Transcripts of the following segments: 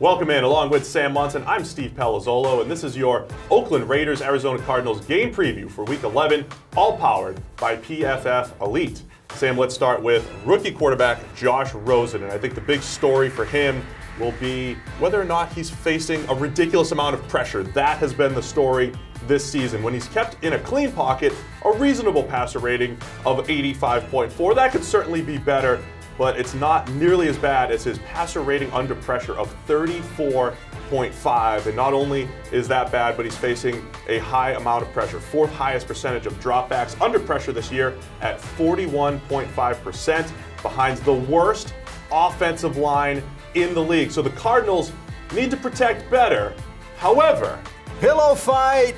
Welcome in, along with Sam Monson. I'm Steve Palazzolo, and this is your Oakland Raiders Arizona Cardinals game preview for Week 11, all powered by PFF Elite. Sam, let's start with rookie quarterback Josh Rosen, and I think the big story for him will be whether or not he's facing a ridiculous amount of pressure. That has been the story this season. When he's kept in a clean pocket, a reasonable passer rating of 85.4. That could certainly be better, but it's not nearly as bad as his passer rating under pressure of 34.5. And not only is that bad, but he's facing a high amount of pressure. Fourth highest percentage of dropbacks under pressure this year at 41.5%, behind the worst offensive line in the league. So the Cardinals need to protect better. However, pillow fight!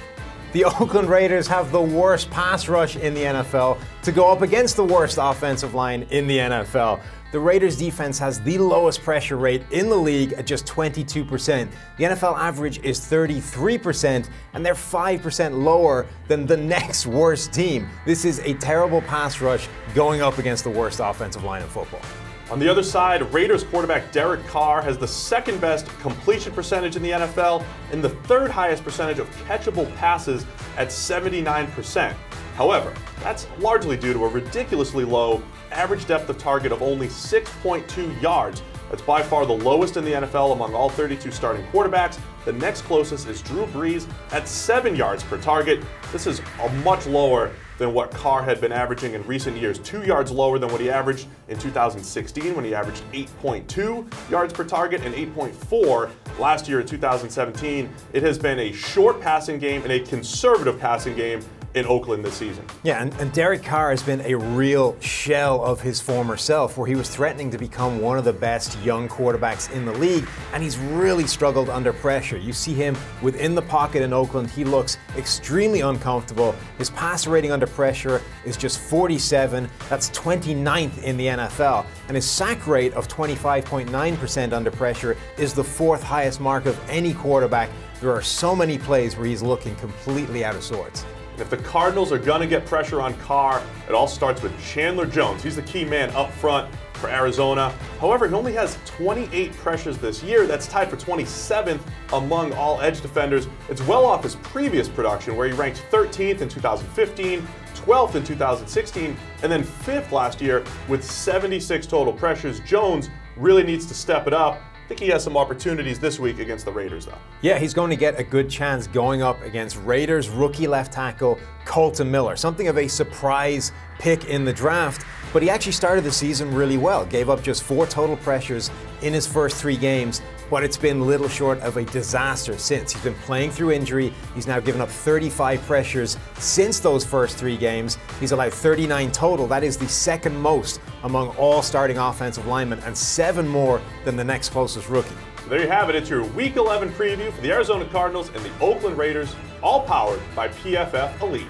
The Oakland Raiders have the worst pass rush in the NFL to go up against the worst offensive line in the NFL. The Raiders defense has the lowest pressure rate in the league at just 22%. The NFL average is 33%, and they're 5% lower than the next worst team. This is a terrible pass rush going up against the worst offensive line in football. On the other side, Raiders quarterback Derek Carr has the second best completion percentage in the NFL and the third highest percentage of catchable passes at 79%. However, that's largely due to a ridiculously low average depth of target of only 6.2 yards. That's by far the lowest in the NFL among all 32 starting quarterbacks. The next closest is Drew Brees at 7 yards per target. This is a much lower than what Carr had been averaging in recent years. Two yards lower than what he averaged in 2016 when he averaged 8.2 yards per target and 8.4 last year in 2017. It has been a short passing game and a conservative passing game in Oakland this season. Yeah, and, and, Derek Carr has been a real shell of his former self, where he was threatening to become one of the best young quarterbacks in the league, and he's really struggled under pressure. You see him within the pocket in Oakland, he looks extremely uncomfortable. His passer rating under pressure is just 47, that's 29th in the NFL, and his sack rate of 25.9% under pressure is the fourth highest mark of any quarterback. There are so many plays where he's looking completely out of sorts. If the Cardinals are going to get pressure on Carr, it all starts with Chandler Jones. He's the key man up front for Arizona. However, he only has 28 pressures this year. That's tied for 27th among all edge defenders. It's well off his previous production, where he ranked 13th in 2015, 12th in 2016, and then 5th last year with 76 total pressures. Jones really needs to step it up. I think he has some opportunities this week against the Raiders, though. Yeah, he's going to get a good chance going up against Raiders rookie left tackle Kolton Miller. Something of a surprise pick in the draft, but he actually started the season really well. Gave up just four total pressures in his first three games, but it's been little short of a disaster since. He's been playing through injury. He's now given up 35 pressures since those first three games. He's allowed 39 total. That is the second most among all starting offensive linemen and seven more than the next closest rookie. So there you have it. It's your Week 11 preview for the Arizona Cardinals and the Oakland Raiders, all powered by PFF Elite.